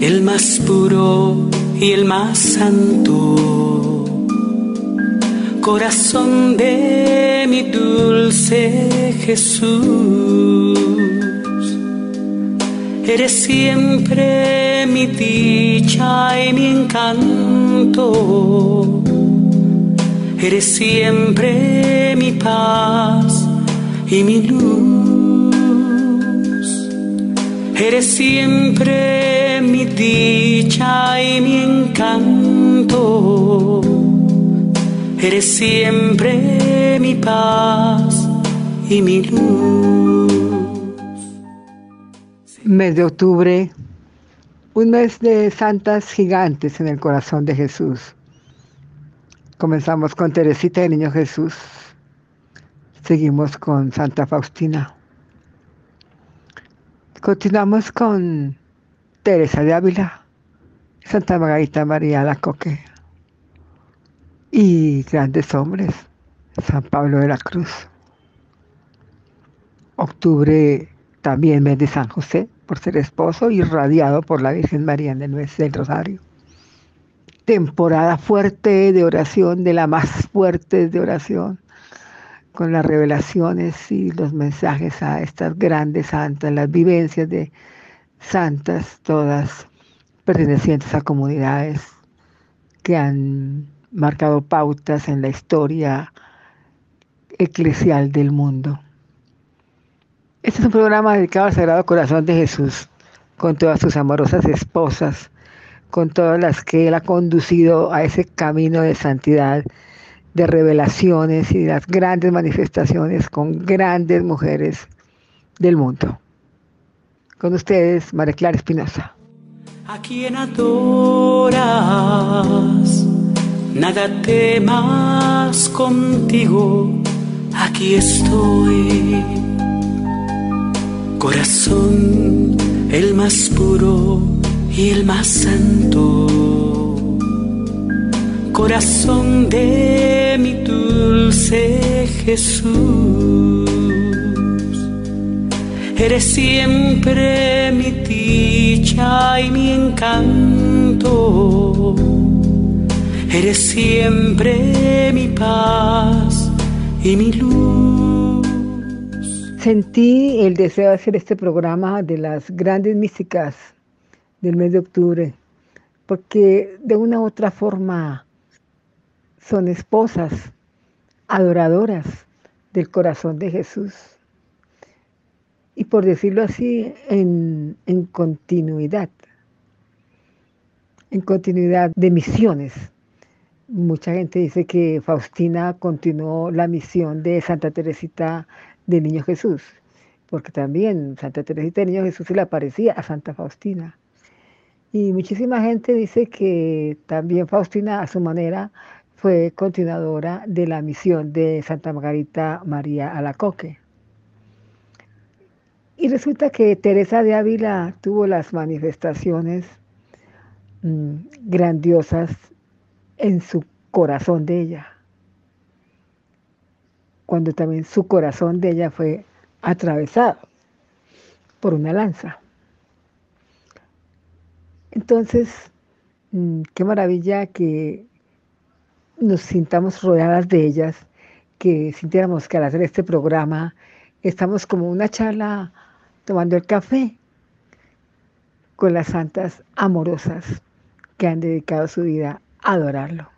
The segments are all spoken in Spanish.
El más puro y el más santo. Corazón de mi dulce Jesús. Eres siempre mi dicha y mi encanto. Eres siempre mi paz y mi luz. Eres siempre mi dicha y mi encanto. Eres siempre mi paz y mi luz. Mes de octubre, un mes de santas gigantes en el corazón de Jesús. Comenzamos con Teresita de Niño Jesús. Seguimos con Santa Faustina. Continuamos con Teresa de Ávila, Santa Margarita María Lacoque y grandes hombres, San Pablo de la Cruz. Octubre también mes de San José, por ser esposo y radiado por la Virgen María del del Rosario. Temporada fuerte de oración, de la más fuerte de oración, con las revelaciones y los mensajes a estas grandes santas, las vivencias de santas, todas pertenecientes a comunidades que han marcado pautas en la historia eclesial del mundo. Este es un programa dedicado al Sagrado Corazón de Jesús, con todas sus amorosas esposas, con todas las que Él ha conducido a ese camino de santidad, de revelaciones y de las grandes manifestaciones con grandes mujeres del mundo. Con ustedes, María Clara Espinosa. A quien adoras, nada temas contigo, aquí estoy Corazón, el más puro y el más santo. Corazón de mi dulce Jesús. Eres siempre mi dicha y mi encanto. Eres siempre mi paz y mi luz. Sentí el deseo de hacer este programa de las grandes místicas del mes de octubre, porque de una u otra forma son esposas, adoradoras del corazón de Jesús. Y por decirlo así, en, en continuidad, en continuidad de misiones. Mucha gente dice que Faustina continuó la misión de Santa Teresita de Niño Jesús, porque también Santa Teresita de Niño Jesús se le aparecía a Santa Faustina. Y muchísima gente dice que también Faustina a su manera fue continuadora de la misión de Santa Margarita María Alacoque. Y resulta que Teresa de Ávila tuvo las manifestaciones mm, grandiosas en su corazón de ella cuando también su corazón de ella fue atravesado por una lanza. Entonces, mm, qué maravilla que nos sintamos rodeadas de ellas, que sintiéramos que al hacer este programa estamos como una charla tomando el café con las santas amorosas que han dedicado su vida a adorarlo.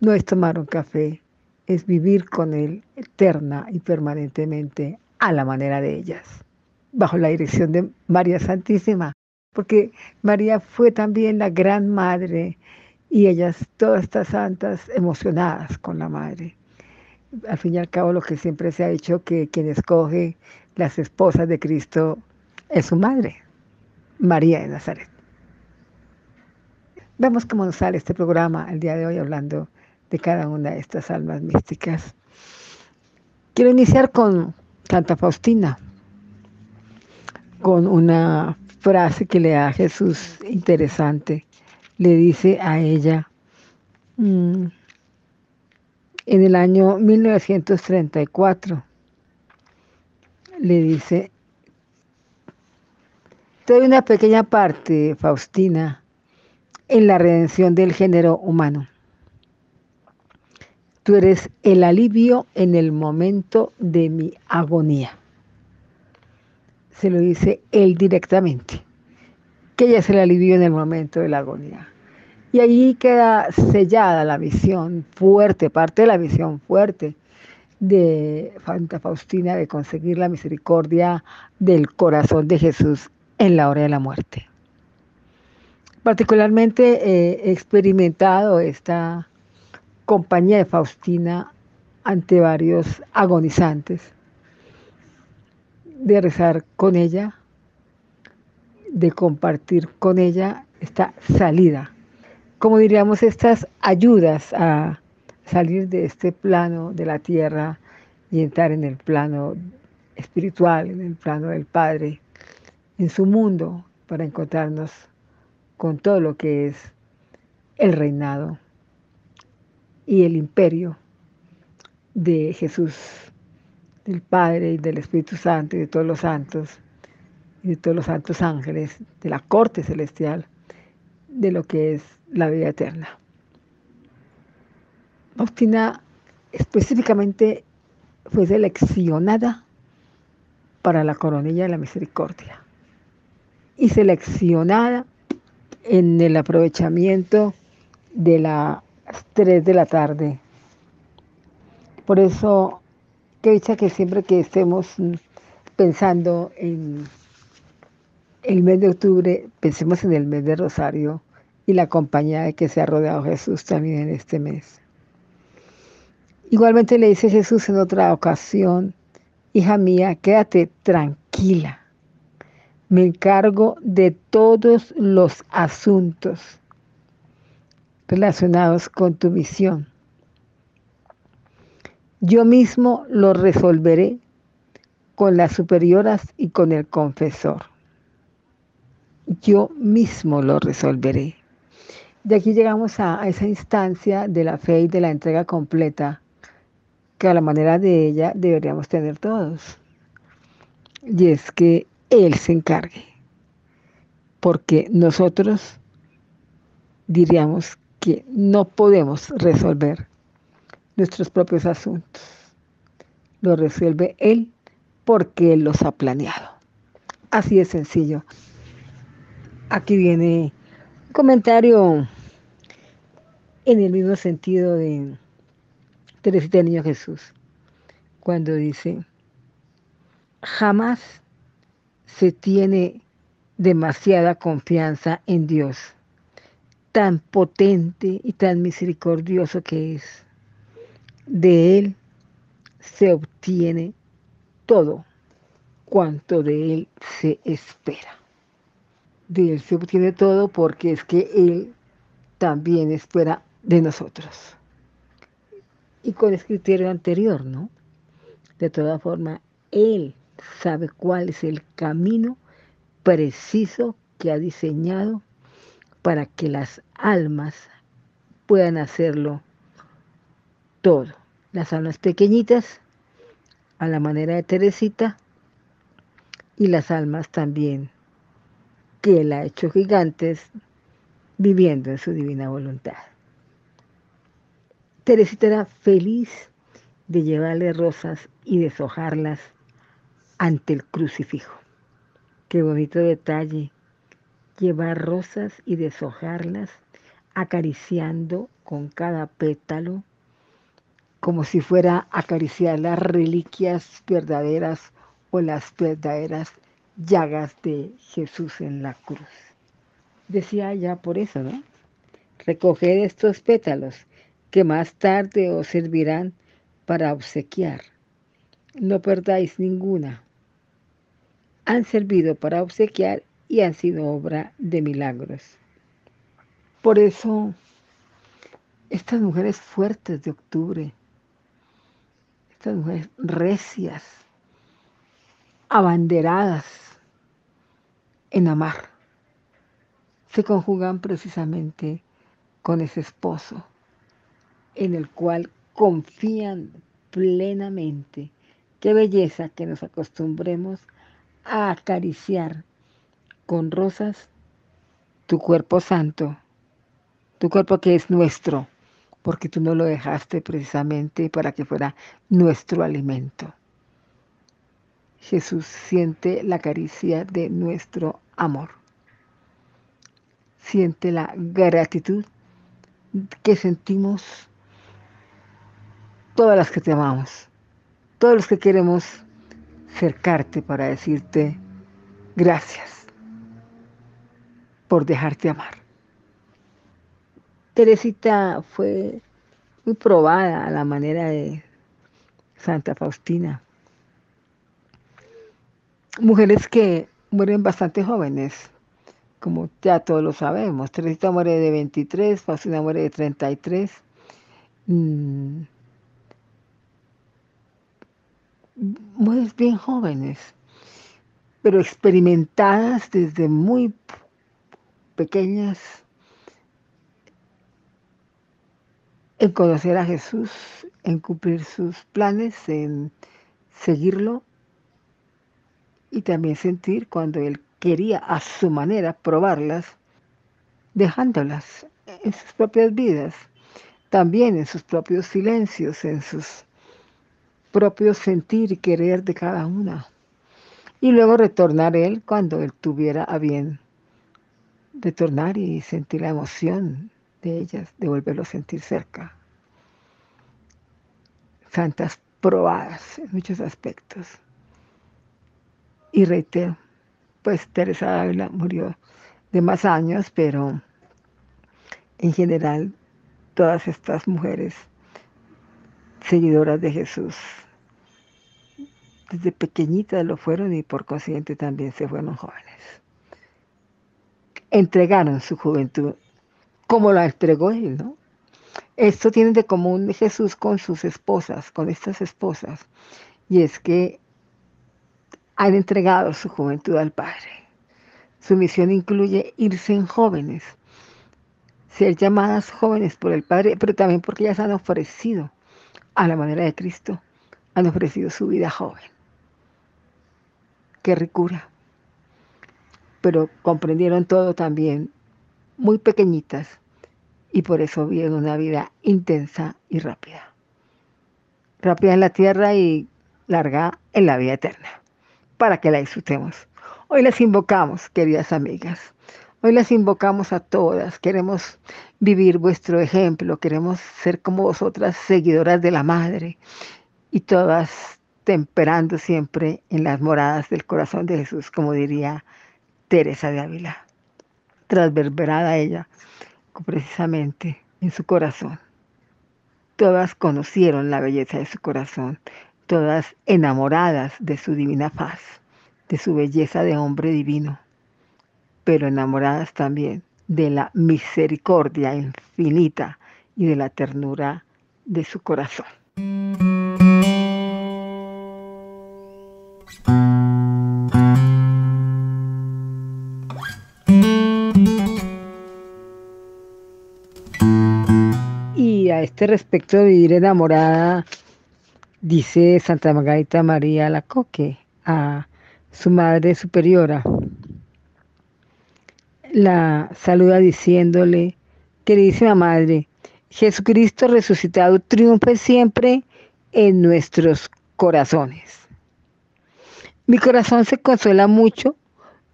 No es tomar un café, es vivir con Él eterna y permanentemente a la manera de ellas, bajo la dirección de María Santísima, porque María fue también la gran madre y ellas, todas estas santas, emocionadas con la madre. Al fin y al cabo, lo que siempre se ha dicho, que quien escoge las esposas de Cristo es su madre, María de Nazaret. Vemos cómo nos sale este programa el día de hoy hablando de cada una de estas almas místicas. Quiero iniciar con Santa Faustina, con una frase que le da a Jesús interesante. Le dice a ella, mm, en el año 1934, le dice, Te doy una pequeña parte, Faustina, en la redención del género humano. Tú eres el alivio en el momento de mi agonía. Se lo dice él directamente, que ella es el alivio en el momento de la agonía. Y ahí queda sellada la visión fuerte, parte de la visión fuerte de Santa Faustina de conseguir la misericordia del corazón de Jesús en la hora de la muerte. Particularmente he experimentado esta compañía de Faustina ante varios agonizantes, de rezar con ella, de compartir con ella esta salida, como diríamos, estas ayudas a salir de este plano de la tierra y entrar en el plano espiritual, en el plano del Padre, en su mundo, para encontrarnos con todo lo que es el reinado y el imperio de Jesús, del Padre y del Espíritu Santo y de todos los santos y de todos los santos ángeles, de la corte celestial, de lo que es la vida eterna. Faustina específicamente fue seleccionada para la coronilla de la misericordia y seleccionada en el aprovechamiento de las 3 de la tarde. Por eso, que dicha que siempre que estemos pensando en el mes de octubre, pensemos en el mes de Rosario y la compañía de que se ha rodeado Jesús también en este mes. Igualmente le dice Jesús en otra ocasión, hija mía, quédate tranquila me encargo de todos los asuntos relacionados con tu misión. Yo mismo los resolveré con las superioras y con el confesor. Yo mismo lo resolveré. De aquí llegamos a, esa instancia de la fe y de la entrega completa que a la manera de ella deberíamos tener todos. Y es que él se encargue. Porque nosotros diríamos que no podemos resolver nuestros propios asuntos. Lo resuelve Él porque Él los ha planeado. Así de sencillo. Aquí viene un comentario en el mismo sentido de Teresita Niño Jesús, cuando dice, jamás se tiene demasiada confianza en Dios, tan potente y tan misericordioso que es. De Él se obtiene todo cuanto de Él se espera. De Él se obtiene todo porque es que Él también espera de nosotros. Y con el criterio anterior, ¿no? De toda forma, Él sabe cuál es el camino preciso que ha diseñado para que las almas puedan hacerlo todo. Las almas pequeñitas, a la manera de Teresita, y las almas también que Él ha hecho gigantes viviendo en su divina voluntad. Teresita era feliz de llevarle rosas y deshojarlas ante el crucifijo. Qué bonito detalle, llevar rosas y deshojarlas, acariciando con cada pétalo, como si fuera acariciar las reliquias verdaderas o las verdaderas llagas de Jesús en la cruz. Decía ya por eso, ¿no? Recoged estos pétalos que más tarde os servirán para obsequiar. No perdáis ninguna han servido para obsequiar y han sido obra de milagros. Por eso, estas mujeres fuertes de octubre, estas mujeres recias, abanderadas en amar, se conjugan precisamente con ese esposo en el cual confían plenamente. Qué belleza que nos acostumbremos a acariciar con rosas tu cuerpo santo, tu cuerpo que es nuestro, porque tú no lo dejaste precisamente para que fuera nuestro alimento. Jesús siente la caricia de nuestro amor. Siente la gratitud que sentimos todas las que te amamos, todos los que queremos cercarte para decirte gracias por dejarte amar. Teresita fue muy probada a la manera de Santa Faustina. Mujeres que mueren bastante jóvenes, como ya todos lo sabemos. Teresita muere de 23, Faustina muere de 33. Mm, mujeres bien jóvenes, pero experimentadas desde muy pequeñas en conocer a Jesús, en cumplir sus planes, en seguirlo y también sentir cuando Él quería a su manera probarlas, dejándolas en sus propias vidas, también en sus propios silencios, en sus propio sentir y querer de cada una. Y luego retornar Él cuando Él tuviera a bien retornar y sentir la emoción de ellas, de volverlo a sentir cerca. Santas probadas en muchos aspectos. Y reitero, pues Teresa Dávila murió de más años, pero en general todas estas mujeres seguidoras de Jesús desde pequeñitas lo fueron y por consiguiente también se fueron jóvenes. Entregaron su juventud como la entregó él, ¿no? Esto tiene de común Jesús con sus esposas, con estas esposas, y es que han entregado su juventud al Padre. Su misión incluye irse en jóvenes, ser llamadas jóvenes por el Padre, pero también porque ellas han ofrecido a la manera de Cristo, han ofrecido su vida joven qué ricura. Pero comprendieron todo también, muy pequeñitas, y por eso viven una vida intensa y rápida. Rápida en la tierra y larga en la vida eterna, para que la disfrutemos. Hoy las invocamos, queridas amigas. Hoy las invocamos a todas. Queremos vivir vuestro ejemplo, queremos ser como vosotras, seguidoras de la Madre. Y todas temperando siempre en las moradas del corazón de Jesús, como diría Teresa de Ávila, transverberada ella precisamente en su corazón. Todas conocieron la belleza de su corazón, todas enamoradas de su divina paz, de su belleza de hombre divino, pero enamoradas también de la misericordia infinita y de la ternura de su corazón. Este respecto de vivir enamorada, dice Santa Margarita María Lacoque a su madre superiora. La saluda diciéndole, queridísima madre, Jesucristo resucitado triunfe siempre en nuestros corazones. Mi corazón se consuela mucho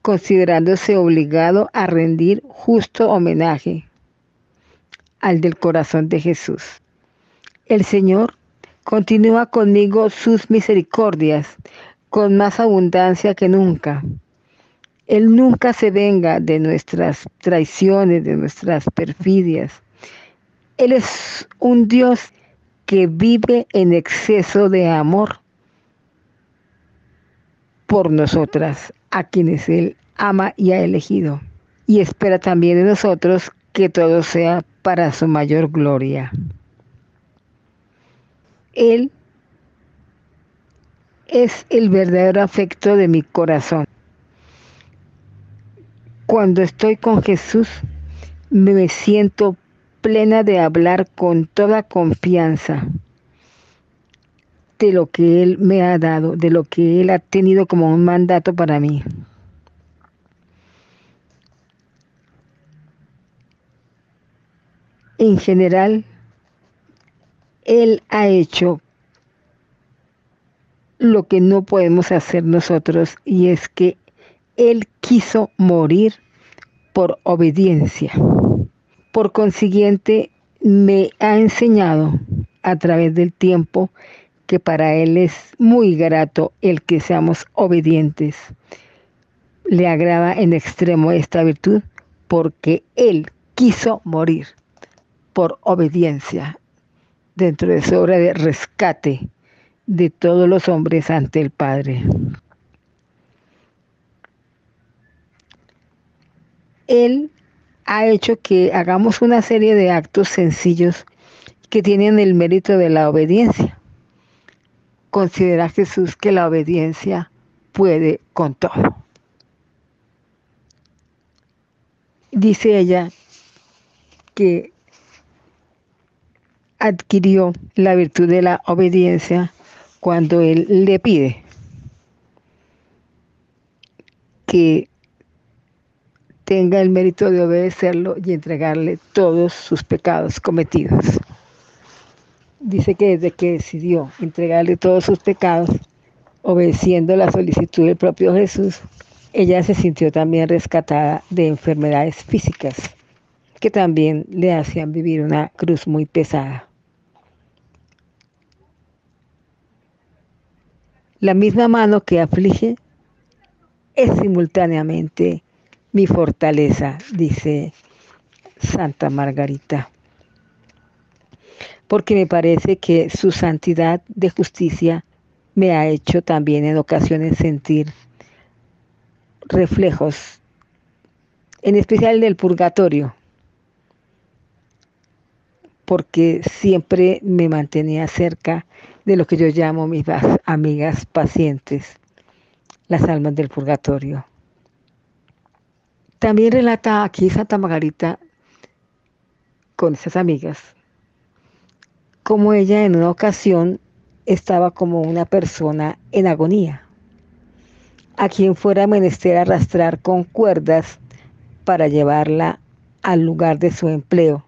considerándose obligado a rendir justo homenaje al del corazón de Jesús. El Señor continúa conmigo sus misericordias con más abundancia que nunca. Él nunca se venga de nuestras traiciones, de nuestras perfidias. Él es un Dios que vive en exceso de amor por nosotras, a quienes Él ama y ha elegido. Y espera también de nosotros que todo sea para su mayor gloria. Él es el verdadero afecto de mi corazón. Cuando estoy con Jesús, me siento plena de hablar con toda confianza de lo que Él me ha dado, de lo que Él ha tenido como un mandato para mí. En general, Él ha hecho lo que no podemos hacer nosotros y es que Él quiso morir por obediencia. Por consiguiente, me ha enseñado a través del tiempo que para Él es muy grato el que seamos obedientes. Le agrada en extremo esta virtud porque Él quiso morir por obediencia dentro de su obra de rescate de todos los hombres ante el Padre. Él ha hecho que hagamos una serie de actos sencillos que tienen el mérito de la obediencia. Considera Jesús que la obediencia puede con todo. Dice ella que adquirió la virtud de la obediencia cuando Él le pide que tenga el mérito de obedecerlo y entregarle todos sus pecados cometidos. Dice que desde que decidió entregarle todos sus pecados, obedeciendo la solicitud del propio Jesús, ella se sintió también rescatada de enfermedades físicas que también le hacían vivir una cruz muy pesada. La misma mano que aflige es simultáneamente mi fortaleza, dice Santa Margarita. Porque me parece que su santidad de justicia me ha hecho también en ocasiones sentir reflejos, en especial del purgatorio, porque siempre me mantenía cerca de lo que yo llamo mis amigas pacientes, las almas del purgatorio. También relata aquí Santa Margarita con esas amigas, como ella en una ocasión estaba como una persona en agonía, a quien fuera menester arrastrar con cuerdas para llevarla al lugar de su empleo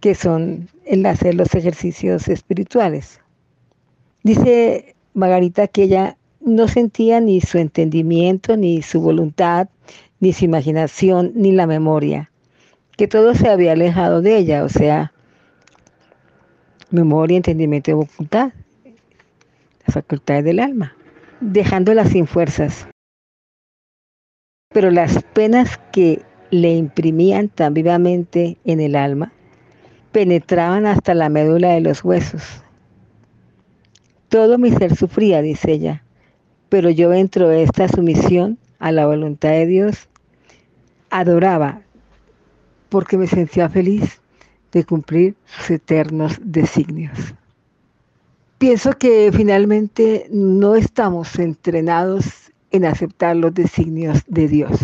que son el hacer los ejercicios espirituales. Dice Margarita que ella no sentía ni su entendimiento, ni su voluntad, ni su imaginación, ni la memoria, que todo se había alejado de ella, o sea, memoria, entendimiento y voluntad, las facultades del alma, dejándola sin fuerzas. Pero las penas que le imprimían tan vivamente en el alma penetraban hasta la médula de los huesos. Todo mi ser sufría, dice ella, pero yo dentro de esta sumisión a la voluntad de Dios, adoraba porque me sentía feliz de cumplir sus eternos designios. Pienso que finalmente no estamos entrenados en aceptar los designios de Dios.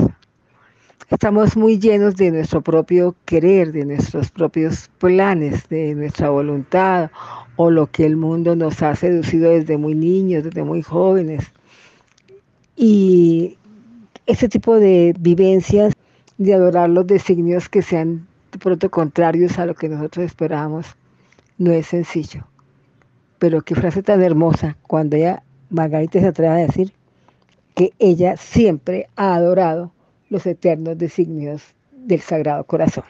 Estamos muy llenos de nuestro propio querer, de nuestros propios planes, de nuestra voluntad o lo que el mundo nos ha seducido desde muy niños, desde muy jóvenes. Y ese tipo de vivencias, de adorar los designios que sean de pronto contrarios a lo que nosotros esperábamos, no es sencillo. Pero qué frase tan hermosa cuando ella, Margarita se atreve a decir que ella siempre ha adorado los eternos designios del Sagrado Corazón.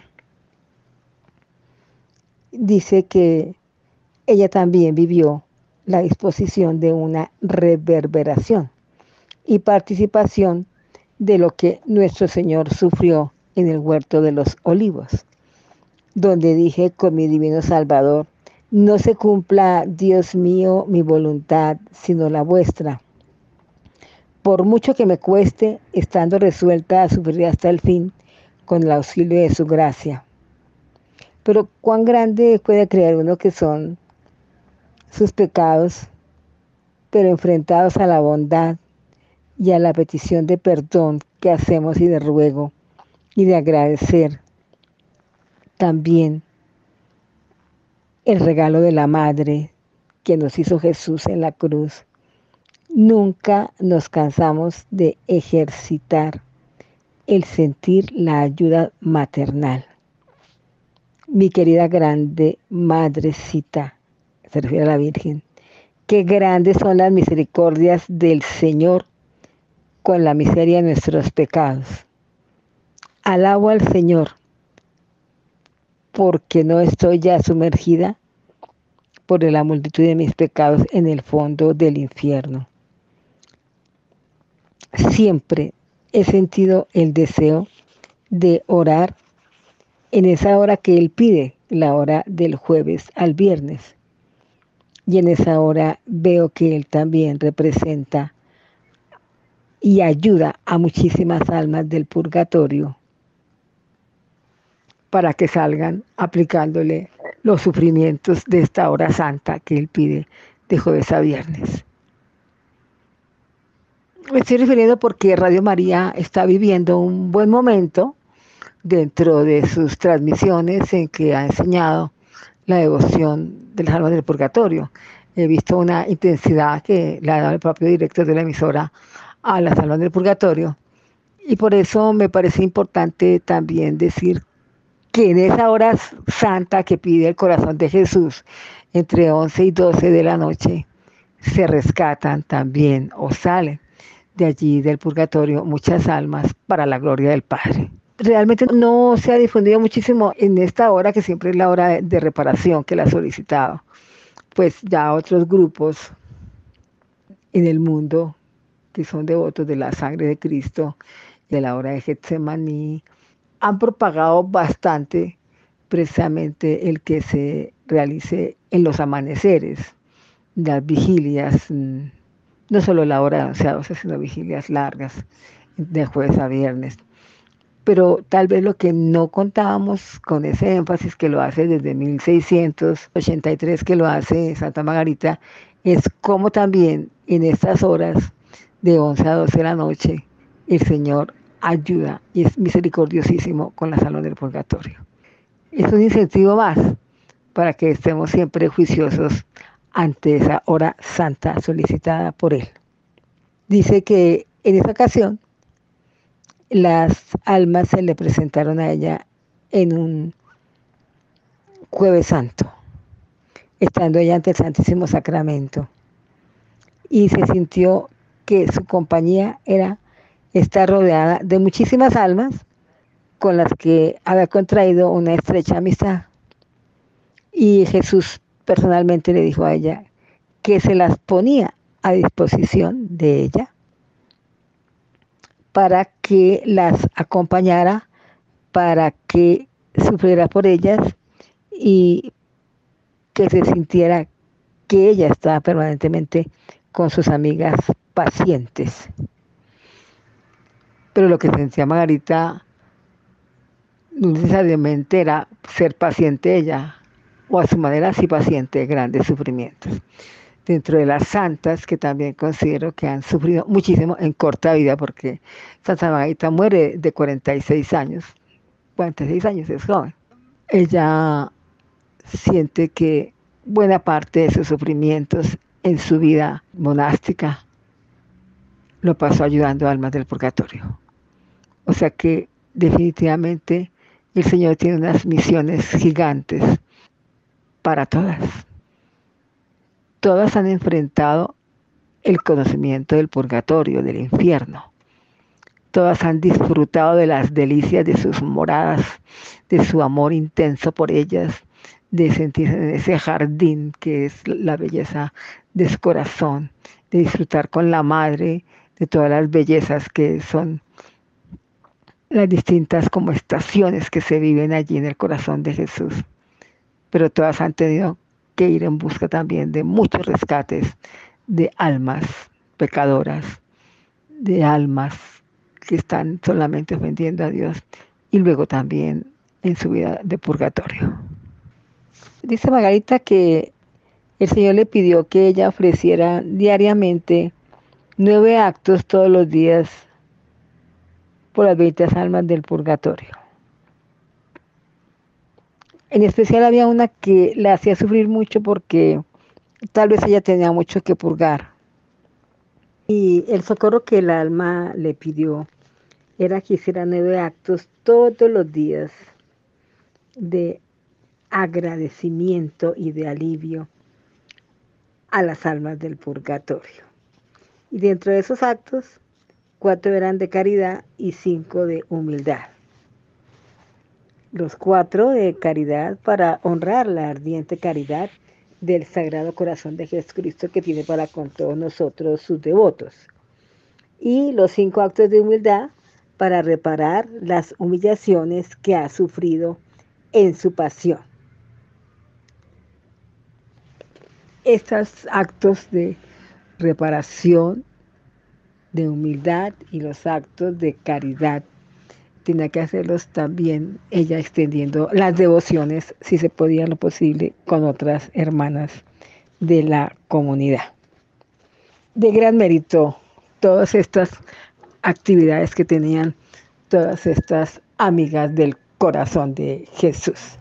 Dice que ella también vivió la disposición de una reverberación y participación de lo que nuestro Señor sufrió en el huerto de los olivos, donde dije con mi divino Salvador, no se cumpla, Dios mío, mi voluntad, sino la vuestra por mucho que me cueste, estando resuelta a sufrir hasta el fin, con el auxilio de su gracia. Pero cuán grande puede creer uno que son sus pecados, pero enfrentados a la bondad y a la petición de perdón que hacemos y de ruego y de agradecer también el regalo de la Madre que nos hizo Jesús en la cruz Nunca nos cansamos de ejercitar el sentir la ayuda maternal. mi querida grande madrecita, se refiere a la Virgen, qué grandes son las misericordias del Señor con la miseria de nuestros pecados. Alabo al Señor porque no estoy ya sumergida por la multitud de mis pecados en el fondo del infierno. Siempre he sentido el deseo de orar en esa hora que Él pide, la hora del jueves al viernes. Y en esa hora veo que Él también representa y ayuda a muchísimas almas del purgatorio para que salgan aplicándole los sufrimientos de esta hora santa que Él pide de jueves a viernes. Me estoy refiriendo porque Radio María está viviendo un buen momento dentro de sus transmisiones en que ha enseñado la devoción de las almas del purgatorio. He visto una intensidad que le ha dado el propio director de la emisora a las almas del purgatorio. Y por eso me parece importante también decir que en esa hora santa que pide el corazón de Jesús, entre 11 y 12 de la noche, se rescatan también o salen de allí del purgatorio muchas almas para la gloria del Padre realmente no se ha difundido muchísimo en esta hora, que siempre es la hora de, reparación que la ha solicitado. Pues ya otros grupos en el mundo que son devotos de la sangre de Cristo de la hora de Getsemaní, han propagado bastante precisamente el que se realice en los amaneceres, las vigilias, mm, no solo la hora de 11 a 12, sino vigilias largas, de jueves a viernes. Pero tal vez lo que no contábamos con ese énfasis que lo hace desde 1683, que lo hace Santa Margarita, es cómo también en estas horas de 11 a 12 de la noche el Señor ayuda y es misericordiosísimo con la salón del purgatorio. Es un incentivo más para que estemos siempre juiciosos ante esa hora santa solicitada por Él. Dice que en esa ocasión las almas se le presentaron a ella en un jueves santo, estando ella ante el Santísimo Sacramento. Y se sintió que su compañía era estar rodeada de muchísimas almas con las que había contraído una estrecha amistad. Y Jesús personalmente le dijo a ella que se las ponía a disposición de ella para que las acompañara, para que sufriera por ellas y que se sintiera que ella estaba permanentemente con sus amigas pacientes. Pero lo que sentía Margarita no necesariamente era ser paciente ella, o a su manera sí paciente de grandes sufrimientos dentro de las santas, que también considero que han sufrido muchísimo en corta vida, porque Santa Margarita muere de 46 años, 46 años es joven. Ella siente que buena parte de sus sufrimientos en su vida monástica lo pasó ayudando a almas del purgatorio. O sea que definitivamente el Señor tiene unas misiones gigantes para todas todas han enfrentado el conocimiento del purgatorio, del infierno. Todas han disfrutado de las delicias de sus moradas, de su amor intenso por ellas, de sentirse en ese jardín que es la belleza de su corazón, de disfrutar con la madre de todas las bellezas que son las distintas como estaciones que se viven allí en el corazón de Jesús. Pero todas han tenido que ir en busca también de muchos rescates de almas pecadoras, de almas que están solamente ofendiendo a Dios y luego también en su vida de purgatorio. Dice Margarita que el Señor le pidió que ella ofreciera diariamente nueve actos todos los días por las 20 almas del purgatorio. En especial había una que la hacía sufrir mucho porque tal vez ella tenía mucho que purgar. Y el socorro que el alma le pidió era que hiciera nueve actos todos los días de agradecimiento y de alivio a las almas del purgatorio. Y dentro de esos actos, cuatro eran de caridad y cinco de humildad. Los cuatro de caridad para honrar la ardiente caridad del Sagrado Corazón de Jesucristo que tiene para con todos nosotros sus devotos. Y los cinco actos de humildad para reparar las humillaciones que ha sufrido en su pasión. Estos actos de reparación, de humildad y los actos de caridad tenía que hacerlos también ella extendiendo las devociones, si se podía lo posible, con otras hermanas de la comunidad. De gran mérito todas estas actividades que tenían todas estas amigas del corazón de Jesús.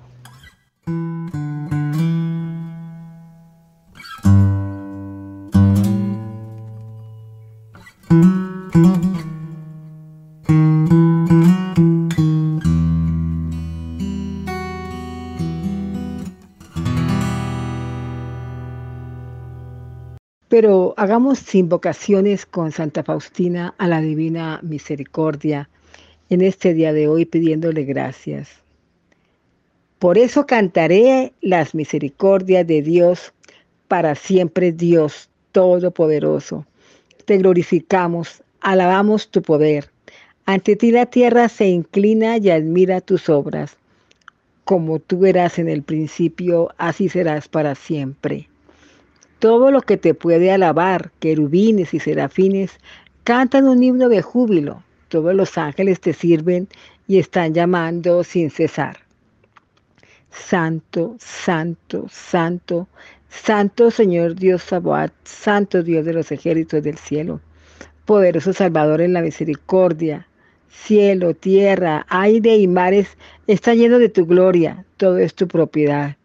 Pero hagamos invocaciones con Santa Faustina a la Divina Misericordia en este día de hoy pidiéndole gracias. Por eso cantaré las misericordias de Dios para siempre Dios Todopoderoso. Te glorificamos, alabamos tu poder. Ante ti la tierra se inclina y admira tus obras. Como tú eras en el principio, así serás para siempre. Todo lo que te puede alabar, querubines y serafines, cantan un himno de júbilo. Todos los ángeles te sirven y están llamando sin cesar. Santo, santo, santo, santo Señor Dios Sabaoth, santo Dios de los ejércitos del cielo, poderoso Salvador en la misericordia. Cielo, tierra, aire y mares están llenos de tu gloria, todo es tu propiedad.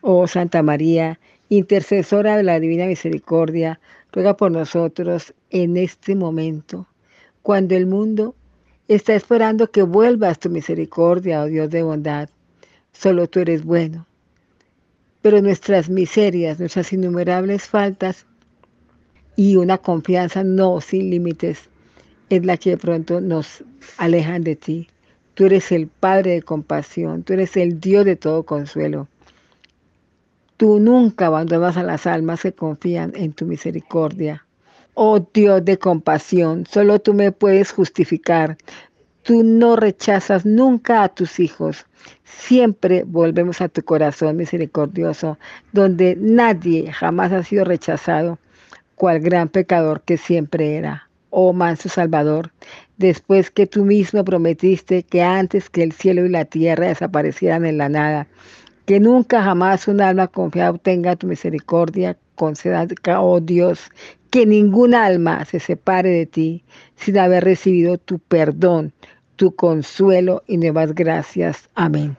Oh Santa María, intercesora de la Divina Misericordia, ruega por nosotros en este momento, cuando el mundo está esperando que vuelvas tu misericordia, oh Dios de bondad. Solo tú eres bueno. Pero nuestras miserias, nuestras innumerables faltas y una confianza no sin límites es la que de pronto nos alejan de ti. Tú eres el Padre de compasión, tú eres el Dios de todo consuelo. Tú nunca abandonas a las almas que confían en tu misericordia. Oh Dios de compasión, solo tú me puedes justificar. Tú no rechazas nunca a tus hijos. Siempre volvemos a tu corazón misericordioso, donde nadie jamás ha sido rechazado, cual gran pecador que siempre era. Oh manso Salvador, después que tú mismo prometiste que antes que el cielo y la tierra desaparecieran en la nada, que nunca jamás un alma confiada obtenga tu misericordia, conceda, oh Dios, que ningún alma se separe de ti sin haber recibido tu perdón, tu consuelo y nuevas gracias. Amén.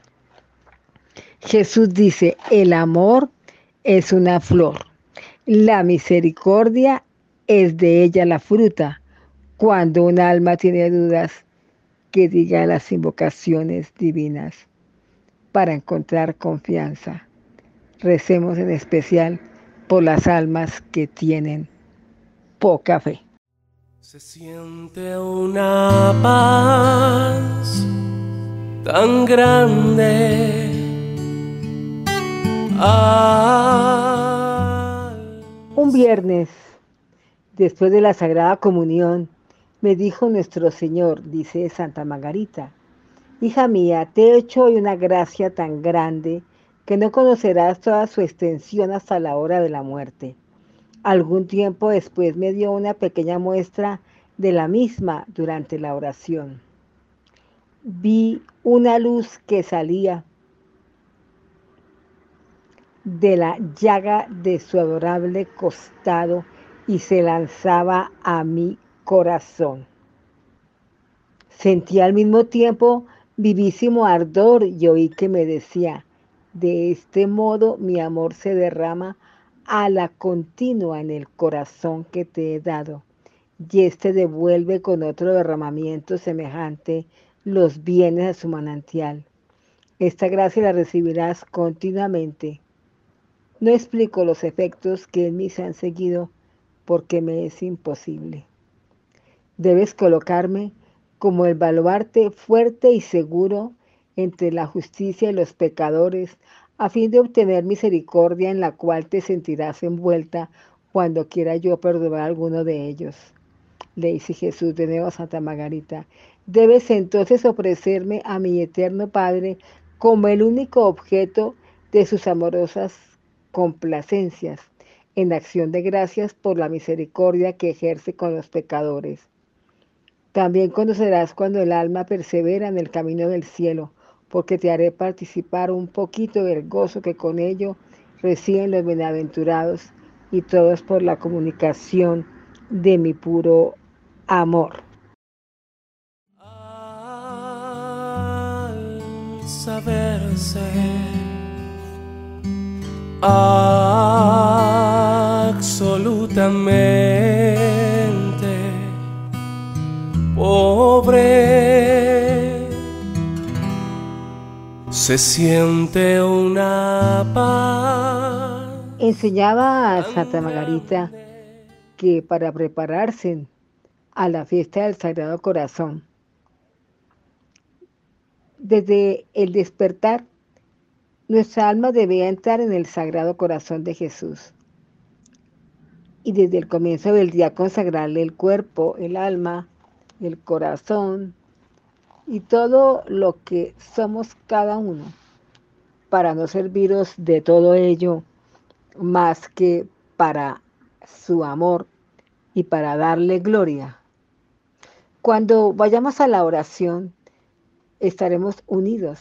Jesús dice, el amor es una flor, la misericordia es de ella la fruta. Cuando un alma tiene dudas, que diga las invocaciones divinas para encontrar confianza. Recemos en especial por las almas que tienen poca fe. Se siente una paz tan grande. Un viernes, después de la Sagrada Comunión, me dijo nuestro Señor, dice Santa Margarita, Hija mía, te he hecho hoy una gracia tan grande que no conocerás toda su extensión hasta la hora de la muerte. Algún tiempo después me dio una pequeña muestra de la misma durante la oración. Vi una luz que salía de la llaga de su adorable costado y se lanzaba a mi corazón. Sentí al mismo tiempo vivísimo ardor y oí que me decía, de este modo mi amor se derrama a la continua en el corazón que te he dado, y éste devuelve con otro derramamiento semejante los bienes a su manantial. Esta gracia la recibirás continuamente. No explico los efectos que en mí se han seguido porque me es imposible. Debes colocarme como el baluarte fuerte y seguro entre la justicia y los pecadores, a fin de obtener misericordia en la cual te sentirás envuelta cuando quiera yo perdonar a alguno de ellos. Le dice Jesús de nuevo a Santa Margarita, debes entonces ofrecerme a mi eterno Padre como el único objeto de sus amorosas complacencias, en acción de gracias por la misericordia que ejerce con los pecadores. También conocerás cuando el alma persevera en el camino del cielo, porque te haré participar un poquito del gozo que con ello reciben los bienaventurados y todos por la comunicación de mi puro amor. Saberse absolutamente pobre, se siente una paz. Enseñaba a Santa Margarita que para prepararse a la fiesta del Sagrado Corazón, desde el despertar, nuestra alma debía entrar en el Sagrado Corazón de Jesús. Y desde el comienzo del día consagrarle el cuerpo, el alma, el corazón y todo lo que somos cada uno, para no serviros de todo ello más que para su amor y para darle gloria. Cuando vayamos a la oración, estaremos unidos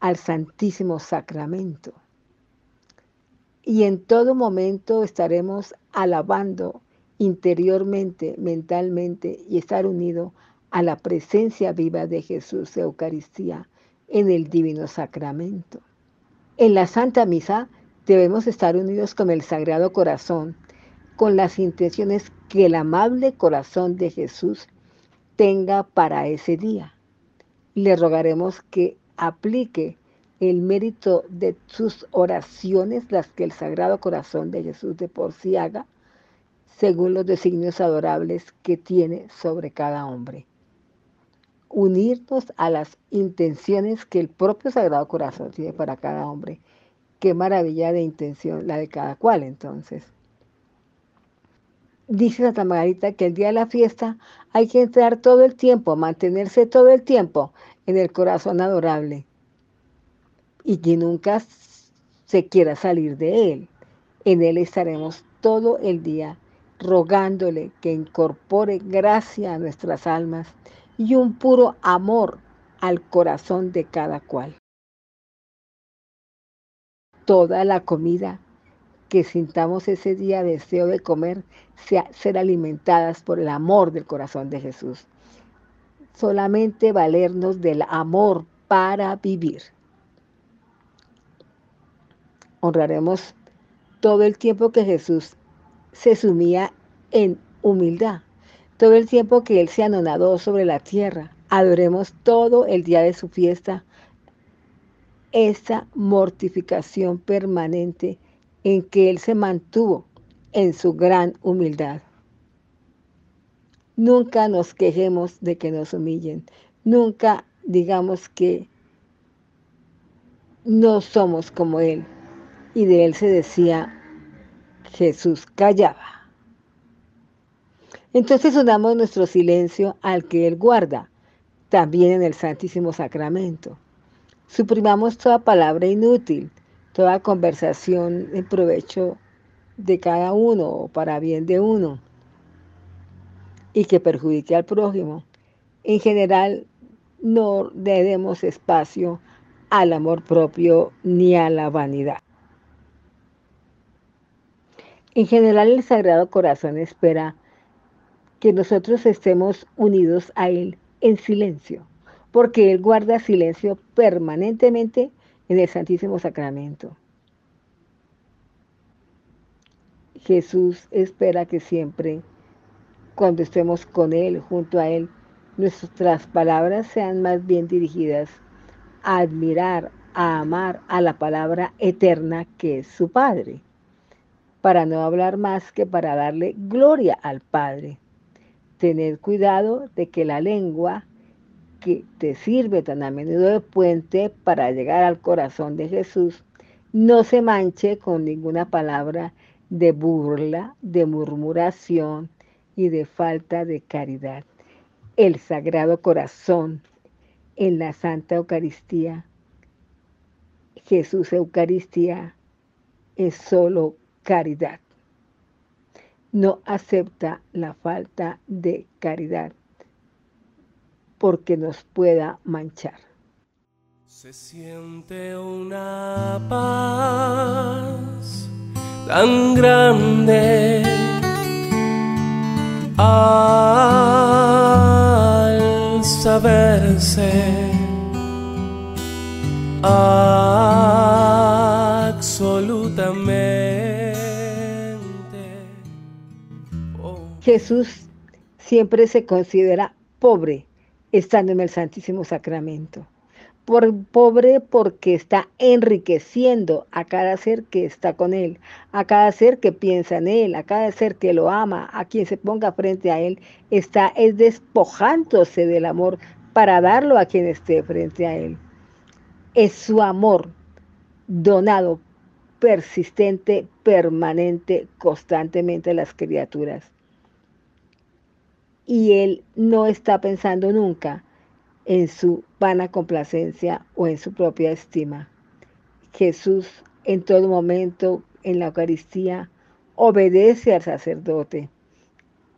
al Santísimo Sacramento. Y en todo momento estaremos alabando interiormente, mentalmente y estar unido a la presencia viva de Jesús Eucaristía en el Divino Sacramento. En la Santa Misa debemos estar unidos con el Sagrado Corazón, con las intenciones que el amable corazón de Jesús tenga para ese día. Le rogaremos que aplique el mérito de sus oraciones, las que el Sagrado Corazón de Jesús de por sí haga, según los designios adorables que tiene sobre cada hombre. Unirnos a las intenciones que el propio Sagrado Corazón tiene para cada hombre. Qué maravilla de intención la de cada cual entonces. Dice Santa Margarita que el día de la fiesta hay que entrar todo el tiempo, mantenerse todo el tiempo en el corazón adorable y que nunca se quiera salir de él. En él estaremos todo el día rogándole que incorpore gracia a nuestras almas y un puro amor al corazón de cada cual. Toda la comida que sintamos ese día deseo de comer sea ser alimentadas por el amor del corazón de Jesús. Solamente valernos del amor para vivir. Honraremos todo el tiempo que Jesús se sumía en humildad. Todo el tiempo que Él se anonadó sobre la tierra, adoremos todo el día de su fiesta esa mortificación permanente en que Él se mantuvo en su gran humildad. Nunca nos quejemos de que nos humillen. Nunca digamos que no somos como Él. Y de Él se decía, Jesús callaba. Entonces unamos nuestro silencio al que Él guarda, también en el Santísimo Sacramento. Suprimamos toda palabra inútil, toda conversación en provecho de cada uno o para bien de uno y que perjudique al prójimo. En general, no le demos espacio al amor propio ni a la vanidad. En general el Sagrado Corazón espera que nosotros estemos unidos a Él en silencio, porque Él guarda silencio permanentemente en el Santísimo Sacramento. Jesús espera que siempre, cuando estemos con Él, junto a Él, nuestras palabras sean más bien dirigidas a admirar, a amar a la palabra eterna que es su Padre, para no hablar más que para darle gloria al Padre. Tener cuidado de que la lengua que te sirve tan a menudo de puente para llegar al corazón de Jesús no se manche con ninguna palabra de burla, de murmuración y de falta de caridad. El Sagrado Corazón en la Santa Eucaristía Jesús Eucaristía es solo caridad. No acepta la falta de caridad porque nos pueda manchar. Se siente una paz tan grande al saberse Jesús siempre se considera pobre estando en el Santísimo Sacramento. Por, pobre porque está enriqueciendo a cada ser que está con Él, a cada ser que piensa en Él, a cada ser que lo ama, a quien se ponga frente a Él, está es despojándose del amor para darlo a quien esté frente a Él. Es su amor donado, persistente, permanente, constantemente a las criaturas y él no está pensando nunca en su vana complacencia o en su propia estima. Jesús en todo momento en la Eucaristía obedece al sacerdote,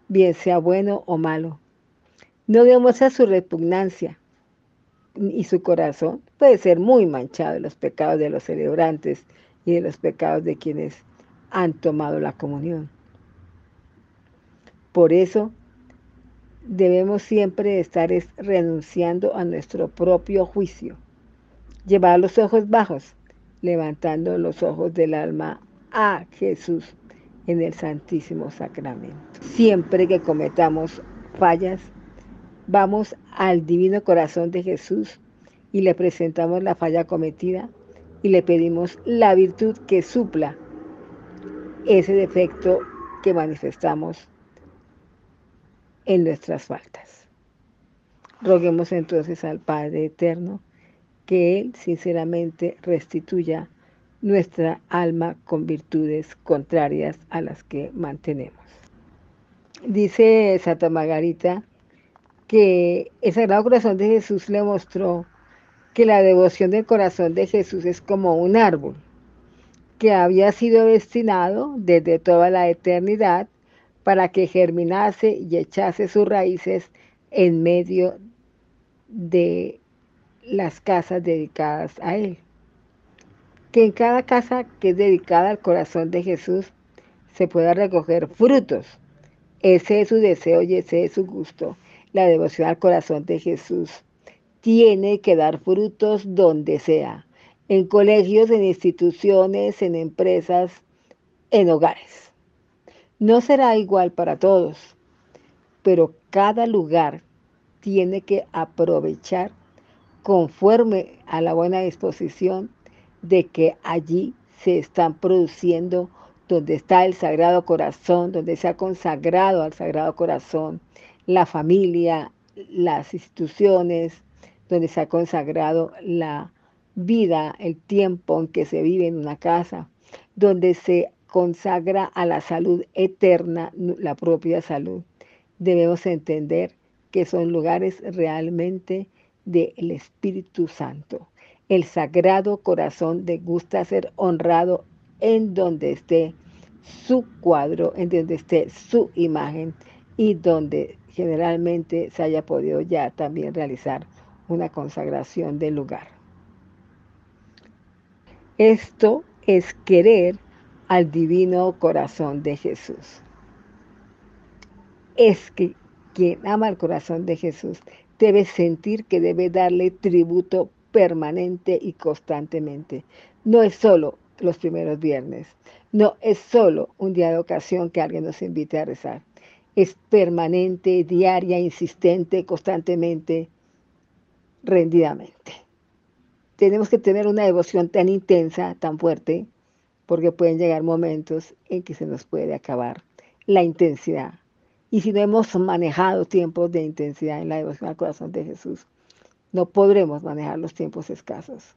bien sea bueno o malo. No demuestra su repugnancia y su corazón puede ser muy manchado de los pecados de los celebrantes y de los pecados de quienes han tomado la comunión. Por eso debemos siempre estar renunciando a nuestro propio juicio. Llevar los ojos bajos, levantando los ojos del alma a Jesús en el Santísimo Sacramento. Siempre que cometamos fallas, vamos al Divino Corazón de Jesús y le presentamos la falla cometida y le pedimos la virtud que supla ese defecto que manifestamos en nuestras faltas. Roguemos entonces al Padre Eterno que Él sinceramente restituya nuestra alma con virtudes contrarias a las que mantenemos. Dice Santa Margarita que el Sagrado Corazón de Jesús le mostró que la devoción del corazón de Jesús es como un árbol que había sido destinado desde toda la eternidad para que germinase y echase sus raíces en medio de las casas dedicadas a Él. Que en cada casa que es dedicada al corazón de Jesús se pueda recoger frutos. Ese es su deseo y ese es su gusto. La devoción al corazón de Jesús tiene que dar frutos donde sea, en colegios, en instituciones, en empresas, en hogares. No será igual para todos, pero cada lugar tiene que aprovechar conforme a la buena disposición de que allí se están produciendo donde está el Sagrado Corazón, donde se ha consagrado al Sagrado Corazón, la familia, las instituciones, donde se ha consagrado la vida, el tiempo en que se vive en una casa, donde se consagra a la salud eterna, la propia salud. Debemos entender que son lugares realmente del Espíritu Santo. El Sagrado Corazón de gusta ser honrado en donde esté su cuadro, en donde esté su imagen y donde generalmente se haya podido ya también realizar una consagración del lugar. Esto es querer al divino corazón de Jesús. Es que quien ama el corazón de Jesús debe sentir que debe darle tributo permanente y constantemente. No es solo los primeros viernes, no es solo un día de ocasión que alguien nos invite a rezar. Es permanente, diaria, insistente, constantemente, rendidamente. tenemos que tener una devoción tan intensa, tan fuerte, porque pueden llegar momentos en que se nos puede acabar la intensidad. Y si no hemos manejado tiempos de intensidad en la devoción al corazón de Jesús, no podremos manejar los tiempos escasos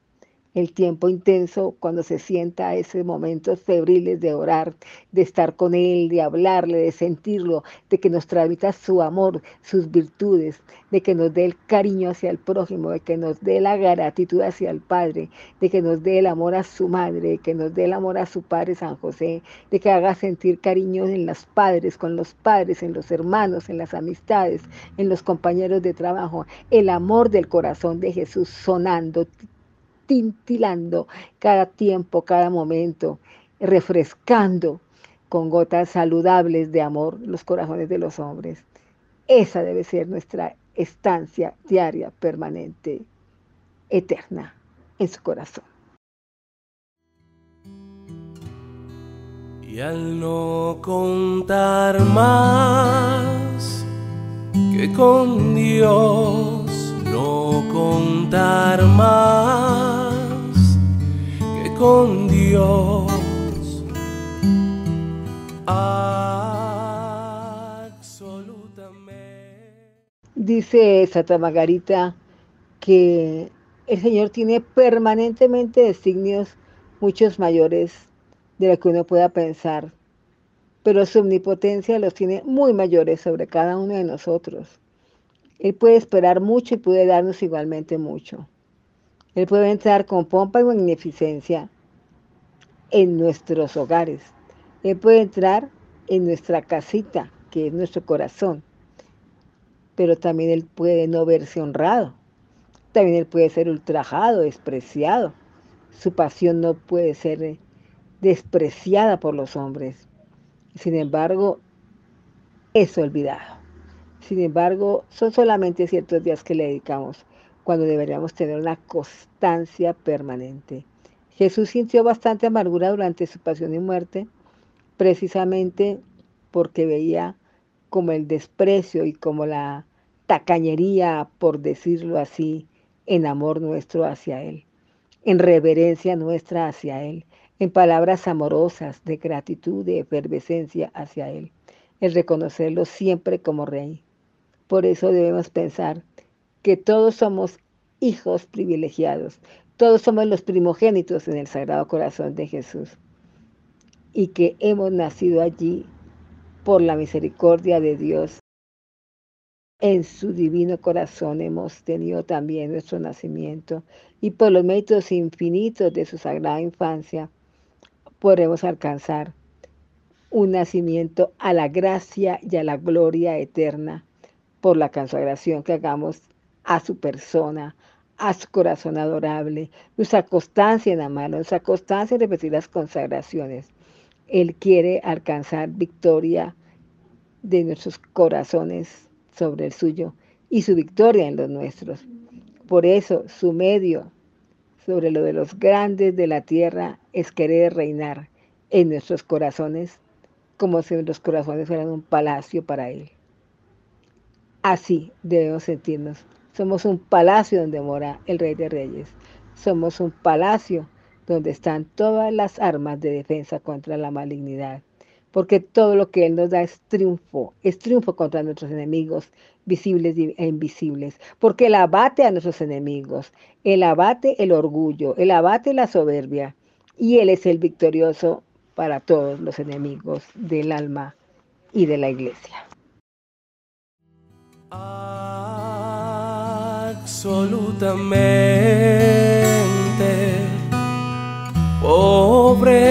el tiempo intenso cuando se sienta ese momentos febriles de orar, de estar con Él, de hablarle, de sentirlo, de que nos transmita su amor, sus virtudes, de que nos dé el cariño hacia el prójimo, de que nos dé la gratitud hacia el Padre, de que nos dé el amor a su madre, de que nos dé el amor a su Padre San José, de que haga sentir cariño en los padres, con los padres, en los hermanos, en las amistades, en los compañeros de trabajo, el amor del corazón de Jesús sonando, tintilando cada tiempo, cada momento, refrescando con gotas saludables de amor los corazones de los hombres. Esa debe ser nuestra estancia diaria, permanente, eterna en su corazón. Y al no contar más que con Dios, no contar más con Dios. Dice Santa Margarita que el Señor tiene permanentemente designios muchos mayores de lo que uno pueda pensar, pero su omnipotencia los tiene muy mayores sobre cada uno de nosotros. Él puede esperar mucho y puede darnos igualmente mucho. Él puede entrar con pompa y magnificencia en nuestros hogares. Él puede entrar en nuestra casita, que es nuestro corazón. Pero también Él puede no verse honrado. También Él puede ser ultrajado, despreciado. Su pasión no puede ser eh, despreciada por los hombres. Sin embargo, es olvidado. Sin embargo, son solamente ciertos días que le dedicamos cuando deberíamos tener una constancia permanente. Jesús sintió bastante amargura durante su pasión y muerte, precisamente porque veía como el desprecio y como la tacañería, por decirlo así, en amor nuestro hacia Él, en reverencia nuestra hacia Él, en palabras amorosas de gratitud, de efervescencia hacia Él, el reconocerlo siempre como Rey. Por eso debemos pensar que todos somos hijos privilegiados, todos somos los primogénitos en el Sagrado Corazón de Jesús y que hemos nacido allí por la misericordia de Dios. En su divino corazón hemos tenido también nuestro nacimiento y por los méritos infinitos de su sagrada infancia podremos alcanzar un nacimiento a la gracia y a la gloria eterna por la consagración que hagamos a su persona, a su corazón adorable, nuestra constancia en amarlo, nuestra constancia en repetir las consagraciones. Él quiere alcanzar victoria de nuestros corazones sobre el suyo y su victoria en los nuestros. Por eso su medio sobre lo de los grandes de la tierra es querer reinar en nuestros corazones como si nuestros corazones fueran un palacio para Él. Así debemos sentirnos somos un palacio donde mora el Rey de Reyes. Somos un palacio donde están todas las armas de defensa contra la malignidad. Porque todo lo que Él nos da es triunfo, es triunfo contra nuestros enemigos, visibles e invisibles. Porque Él abate a nuestros enemigos, Él abate el orgullo, Él abate la soberbia. Y Él es el victorioso para todos los enemigos del alma y de la iglesia. Absolutamente pobre.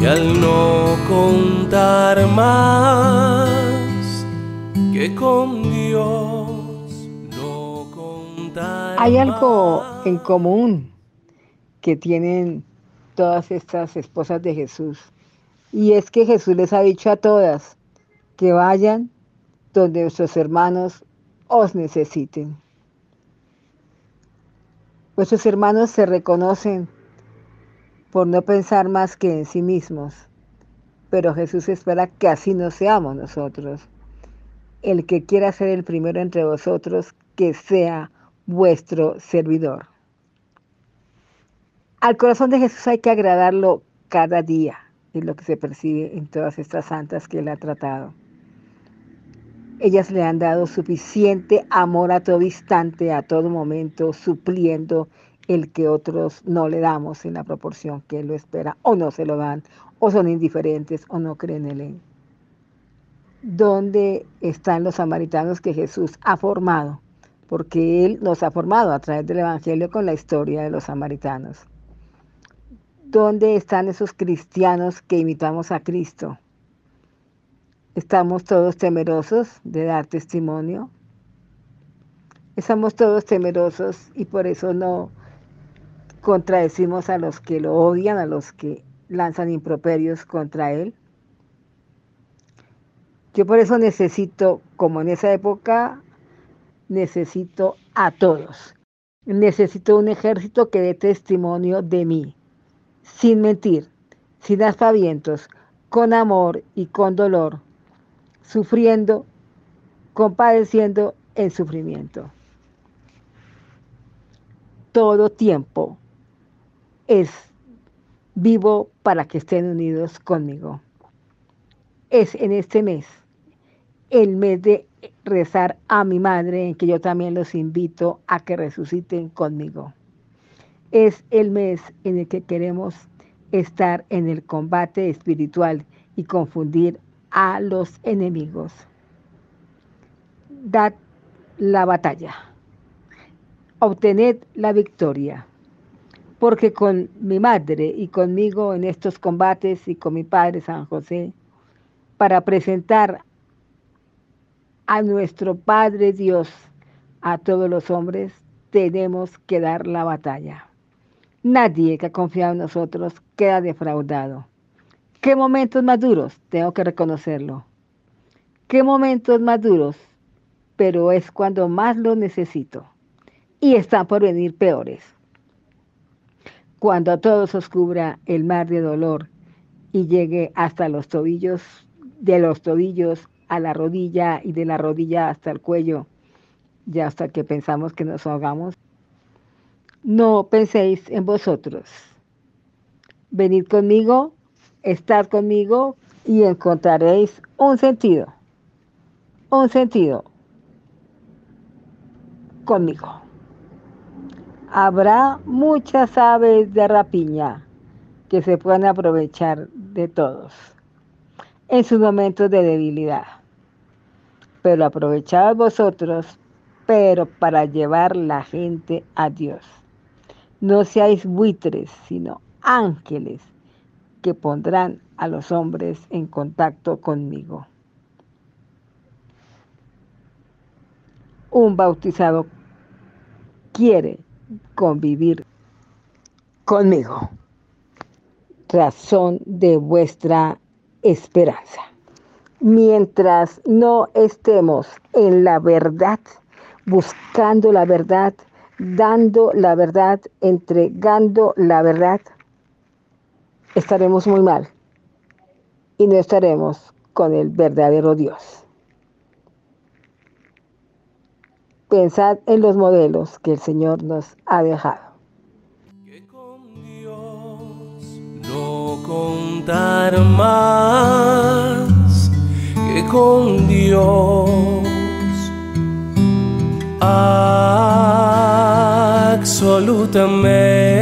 Y al no contar más que con Dios no contar hay algo en común que tienen todas estas esposas de Jesús y es que Jesús les ha dicho a todas que vayan donde nuestros hermanos os necesiten. Vuestros hermanos se reconocen por no pensar más que en sí mismos, pero Jesús espera que así no seamos nosotros. El que quiera ser el primero entre vosotros, que sea vuestro servidor. Al corazón de Jesús hay que agradarlo cada día, es lo que se percibe en todas estas santas que él ha tratado. Ellas le han dado suficiente amor a todo instante, a todo momento, supliendo el que otros no le damos en la proporción que él lo espera, o no se lo dan, o son indiferentes, o no creen en él. ¿Dónde están los samaritanos que Jesús ha formado? Porque Él nos ha formado a través del Evangelio con la historia de los samaritanos. ¿Dónde están esos cristianos que imitamos a Cristo? ¿Estamos todos temerosos de dar testimonio? Estamos todos temerosos y por eso no contradecimos a los que lo odian, a los que lanzan improperios contra Él. Yo por eso necesito, como en esa época, necesito a todos. Necesito un ejército que dé testimonio de mí, sin mentir, sin aspavientos, con amor y con dolor, sufriendo, compadeciendo en sufrimiento. Todo tiempo es vivo para que estén unidos conmigo. Es en este mes el mes de rezar a mi madre, en que yo también los invito a que resuciten conmigo. Es el mes en el que queremos estar en el combate espiritual y confundir a los enemigos. Dad la batalla. Obtened la victoria. Porque con mi madre y conmigo en estos combates y con mi padre San José, para presentar a nuestro Padre Dios, a todos los hombres, tenemos que dar la batalla. Nadie que ha confiado en nosotros queda defraudado. ¿Qué momentos más duros? Tengo que reconocerlo. ¿Qué momentos más duros? Pero es cuando más lo necesito. Y están por venir peores. Cuando a todos os cubra el mar de dolor y llegue hasta los tobillos, de los tobillos a la rodilla y de la rodilla hasta el cuello, ya hasta que pensamos que nos ahogamos. No penséis en vosotros. Venid conmigo, estad conmigo y encontraréis un sentido. Un sentido conmigo. Habrá muchas aves de rapiña que se puedan aprovechar de todos en sus momentos de debilidad. Pero aprovechad vosotros, pero para llevar la gente a Dios. No seáis buitres, sino ángeles que pondrán a los hombres en contacto conmigo. Un bautizado quiere convivir conmigo. Razón de vuestra esperanza. Mientras no estemos en la verdad, buscando la verdad, dando la verdad, entregando la verdad, estaremos muy mal y no estaremos con el verdadero Dios. Pensad en los modelos que el Señor nos ha dejado. contar más que con Dios. Absolutamente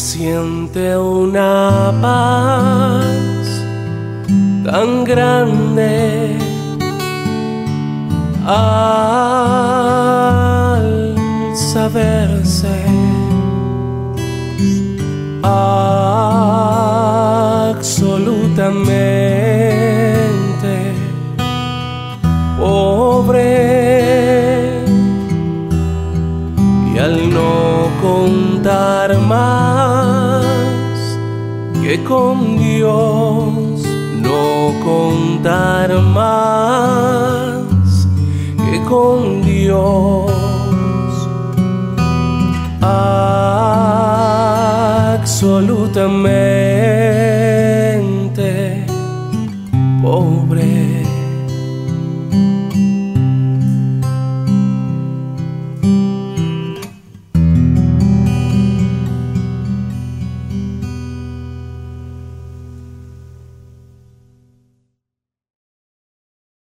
siente una paz tan grande. Al saberse absolutamente que con Dios no contar más que con Dios absolutamente